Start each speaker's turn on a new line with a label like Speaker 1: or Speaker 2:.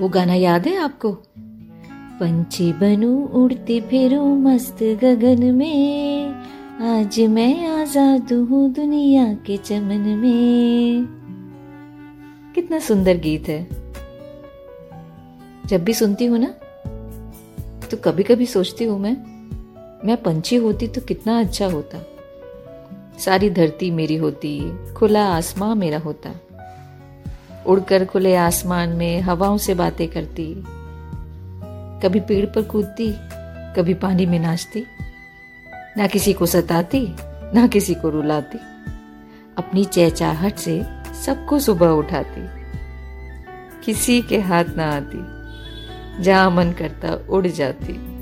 Speaker 1: वो गाना याद है आपको? पंछी बनू, उड़ती फिरू मस्त गगन में। आज मैं आज़ाद हूँ दुनिया के चमन में। कितना सुंदर गीत है। जब भी सुनती हूँ ना तो कभी कभी सोचती हूँ मैं मैं पंछी होती तो कितना अच्छा होता। सारी धरती मेरी होती, खुला आसमां मेरा होता। उड़कर खुले आसमान में हवाओं से बातें करती। कभी पेड़ पर कूदती, कभी पानी में नाचती। ना किसी को सताती, ना किसी को रुलाती। अपनी चहचाहट से सबको सुबह उठाती। किसी के हाथ ना आती, जहाँ मन करता उड़ जाती।